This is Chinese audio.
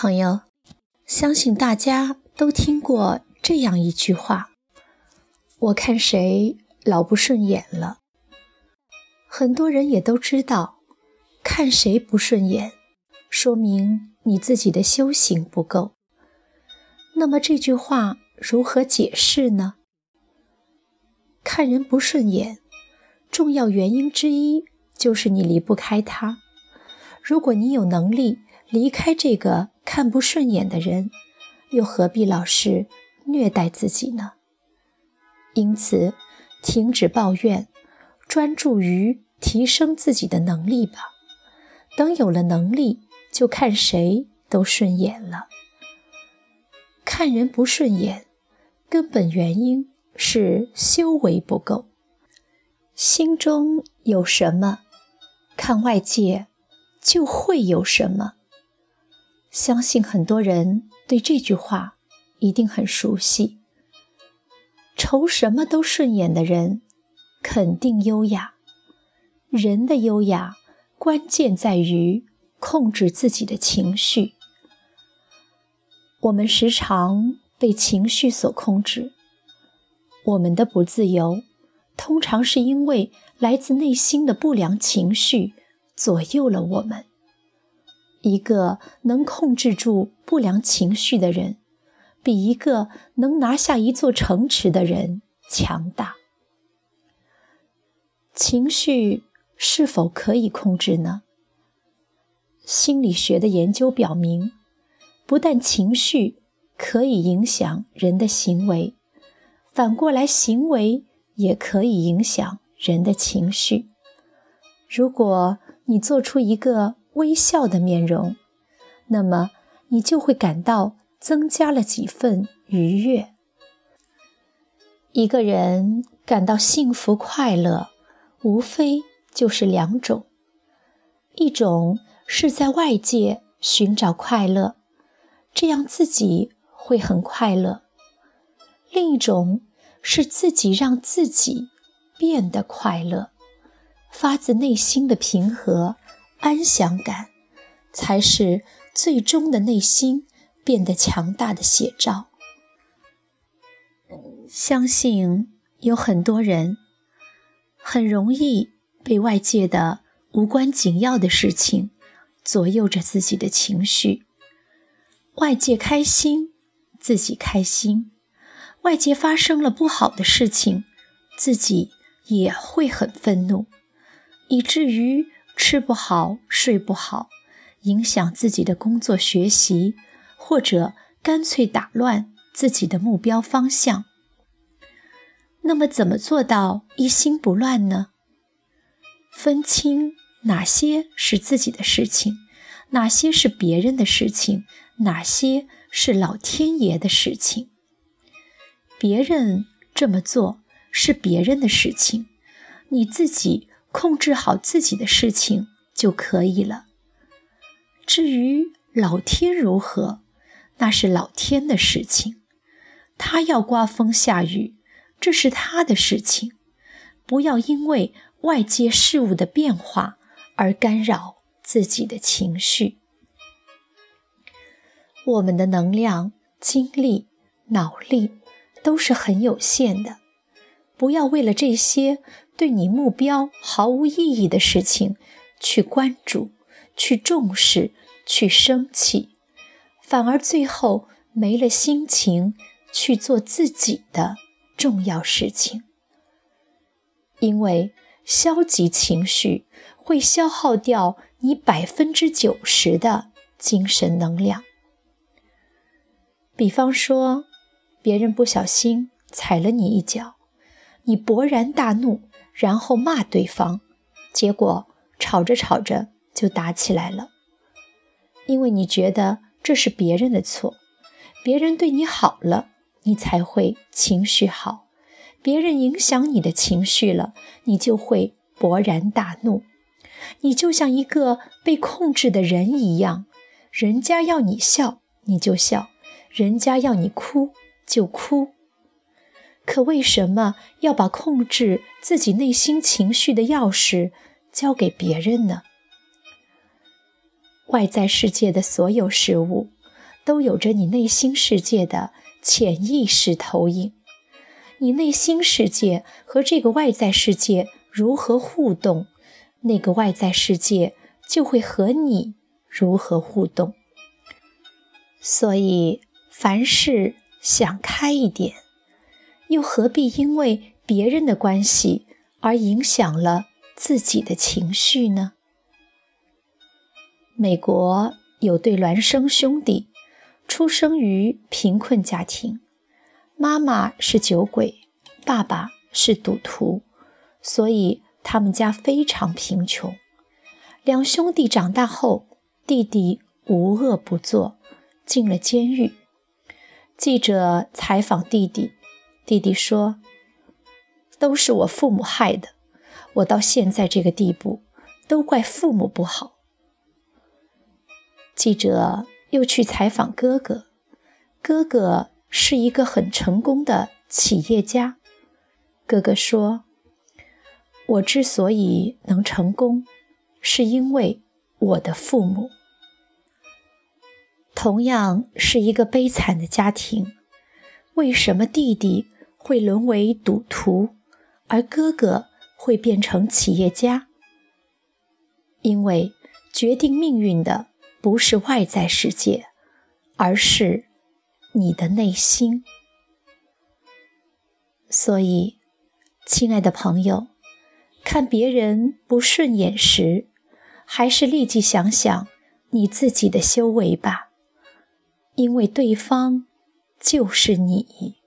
朋友，相信大家都听过这样一句话：“我看谁老不顺眼了。”很多人也都知道，看谁不顺眼，说明你自己的修行不够。那么这句话如何解释呢？看人不顺眼，重要原因之一就是你离不开他。如果你有能力离开这个，看不顺眼的人，又何必老是虐待自己呢？因此，停止抱怨，专注于提升自己的能力吧。等有了能力，就看谁都顺眼了。看人不顺眼，根本原因是修为不够。心中有什么，看外界就会有什么。相信很多人对这句话一定很熟悉。愁什么都顺眼的人，肯定优雅。人的优雅，关键在于控制自己的情绪。我们时常被情绪所控制，我们的不自由，通常是因为来自内心的不良情绪左右了我们。一个能控制住不良情绪的人，比一个能拿下一座城池的人强大。情绪是否可以控制呢？心理学的研究表明，不但情绪可以影响人的行为，反过来，行为也可以影响人的情绪。如果你做出一个。微笑的面容，那么你就会感到增加了几分愉悦。一个人感到幸福快乐，无非就是两种：一种是在外界寻找快乐，这样自己会很快乐；另一种是自己让自己变得快乐，发自内心的平和。安详感，才是最终的内心变得强大的写照。相信有很多人很容易被外界的无关紧要的事情左右着自己的情绪。外界开心，自己开心；外界发生了不好的事情，自己也会很愤怒，以至于。吃不好，睡不好，影响自己的工作学习，或者干脆打乱自己的目标方向。那么，怎么做到一心不乱呢？分清哪些是自己的事情，哪些是别人的事情，哪些是老天爷的事情。别人这么做是别人的事情，你自己。控制好自己的事情就可以了。至于老天如何，那是老天的事情，他要刮风下雨，这是他的事情。不要因为外界事物的变化而干扰自己的情绪。我们的能量、精力、脑力都是很有限的，不要为了这些。对你目标毫无意义的事情，去关注、去重视、去生气，反而最后没了心情去做自己的重要事情。因为消极情绪会消耗掉你百分之九十的精神能量。比方说，别人不小心踩了你一脚，你勃然大怒。然后骂对方，结果吵着吵着就打起来了。因为你觉得这是别人的错，别人对你好了，你才会情绪好；别人影响你的情绪了，你就会勃然大怒。你就像一个被控制的人一样，人家要你笑你就笑，人家要你哭就哭。可为什么要把控制自己内心情绪的钥匙交给别人呢？外在世界的所有事物，都有着你内心世界的潜意识投影。你内心世界和这个外在世界如何互动，那个外在世界就会和你如何互动。所以，凡事想开一点，又何必因为别人的关系而影响了自己的情绪呢？美国有对孪生兄弟，出生于贫困家庭，妈妈是酒鬼，爸爸是赌徒，所以他们家非常贫穷。两兄弟长大后，弟弟无恶不作。进了监狱，记者采访弟弟，弟弟说：“都是我父母害的，我到现在这个地步，都怪父母不好。”记者又去采访哥哥，哥哥是一个很成功的企业家。哥哥说：“我之所以能成功，是因为我的父母。”同样是一个悲惨的家庭，为什么弟弟会沦为赌徒，而哥哥会变成企业家？因为决定命运的不是外在世界，而是你的内心。所以，亲爱的朋友，看别人不顺眼时，还是立即想想你自己的修为吧。因为对方就是你。